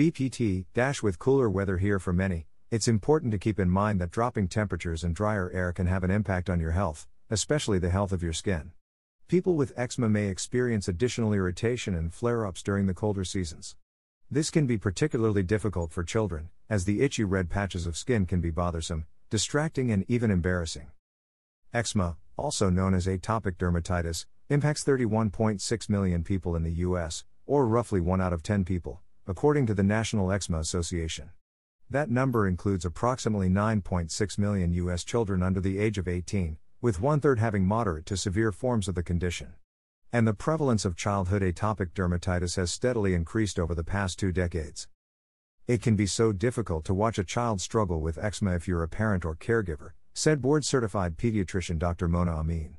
BPT dash with cooler weather here for many, it's important to keep in mind that dropping temperatures and drier air can have an impact on your health, especially the health of your skin. People with eczema may experience additional irritation and flare ups during the colder seasons. This can be particularly difficult for children, as the itchy red patches of skin can be bothersome, distracting, and even embarrassing. Eczema, also known as atopic dermatitis, impacts 31.6 million people in the US, or roughly 1 out of 10 people, according to the National Eczema Association. That number includes approximately 9.6 million U.S. children under the age of 18, with one third having moderate to severe forms of the condition. And the prevalence of childhood atopic dermatitis has steadily increased over the past two decades. It can be so difficult to watch a child struggle with eczema if you're a parent or caregiver, said board certified pediatrician Dr. Mona Amin.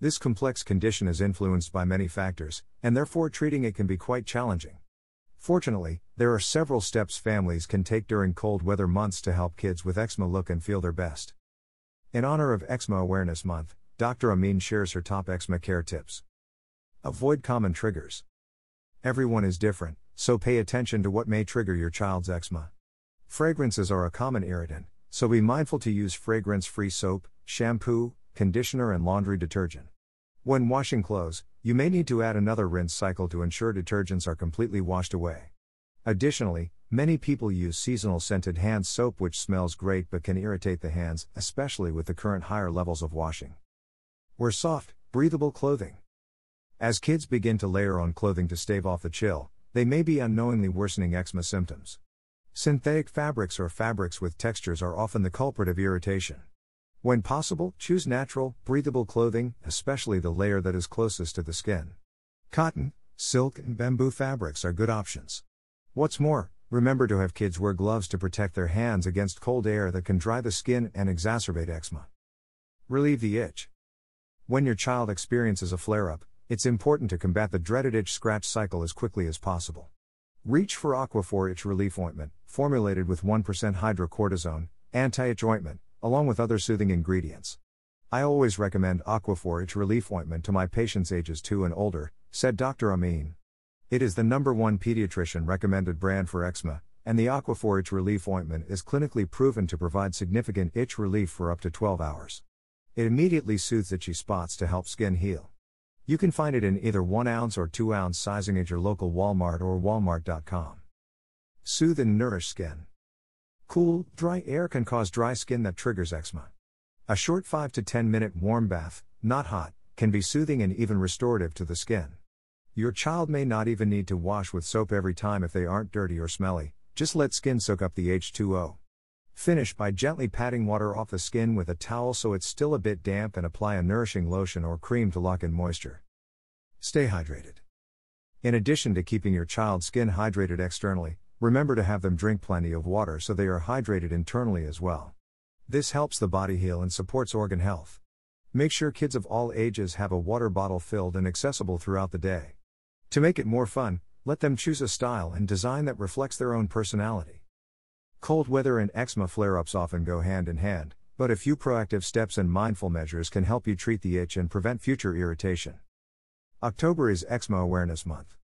This complex condition is influenced by many factors, and therefore treating it can be quite challenging. Fortunately, there are several steps families can take during cold weather months to help kids with eczema look and feel their best. In honor of Eczema Awareness Month, Dr. Amin shares her top eczema care tips. Avoid common triggers. Everyone is different, so pay attention to what may trigger your child's eczema. Fragrances are a common irritant, so be mindful to use fragrance free soap, shampoo, conditioner, and laundry detergent. When washing clothes, you may need to add another rinse cycle to ensure detergents are completely washed away. Additionally, many people use seasonal scented hand soap which smells great but can irritate the hands, especially with the current higher levels of washing. Wear soft, breathable clothing. As kids begin to layer on clothing to stave off the chill, they may be unknowingly worsening eczema symptoms. Synthetic fabrics or fabrics with textures are often the culprit of irritation. When possible, choose natural, breathable clothing, especially the layer that is closest to the skin. Cotton, silk, and bamboo fabrics are good options. What's more, remember to have kids wear gloves to protect their hands against cold air that can dry the skin and exacerbate eczema. Relieve the itch. When your child experiences a flare up, it's important to combat the dreaded itch scratch cycle as quickly as possible. Reach for Aquaphor Itch Relief Ointment, formulated with 1% hydrocortisone, anti itch ointment, along with other soothing ingredients. I always recommend Aquaphor Itch Relief Ointment to my patients ages 2 and older, said Dr. Amin. It is the number one pediatrician recommended brand for eczema, and the Aquaphor Itch Relief Ointment is clinically proven to provide significant itch relief for up to 12 hours. It immediately soothes itchy spots to help skin heal. You can find it in either 1 ounce or 2 ounce sizing at your local Walmart or walmart.com. Soothe and nourish skin. Cool, dry air can cause dry skin that triggers eczema. A short 5 to 10 minute warm bath, not hot, can be soothing and even restorative to the skin. Your child may not even need to wash with soap every time if they aren't dirty or smelly, just let skin soak up the H2O. Finish by gently patting water off the skin with a towel so it's still a bit damp and apply a nourishing lotion or cream to lock in moisture. Stay hydrated. In addition to keeping your child's skin hydrated externally, remember to have them drink plenty of water so they are hydrated internally as well. This helps the body heal and supports organ health. Make sure kids of all ages have a water bottle filled and accessible throughout the day. To make it more fun, let them choose a style and design that reflects their own personality. Cold weather and eczema flare ups often go hand in hand, but a few proactive steps and mindful measures can help you treat the itch and prevent future irritation. October is Eczema Awareness Month.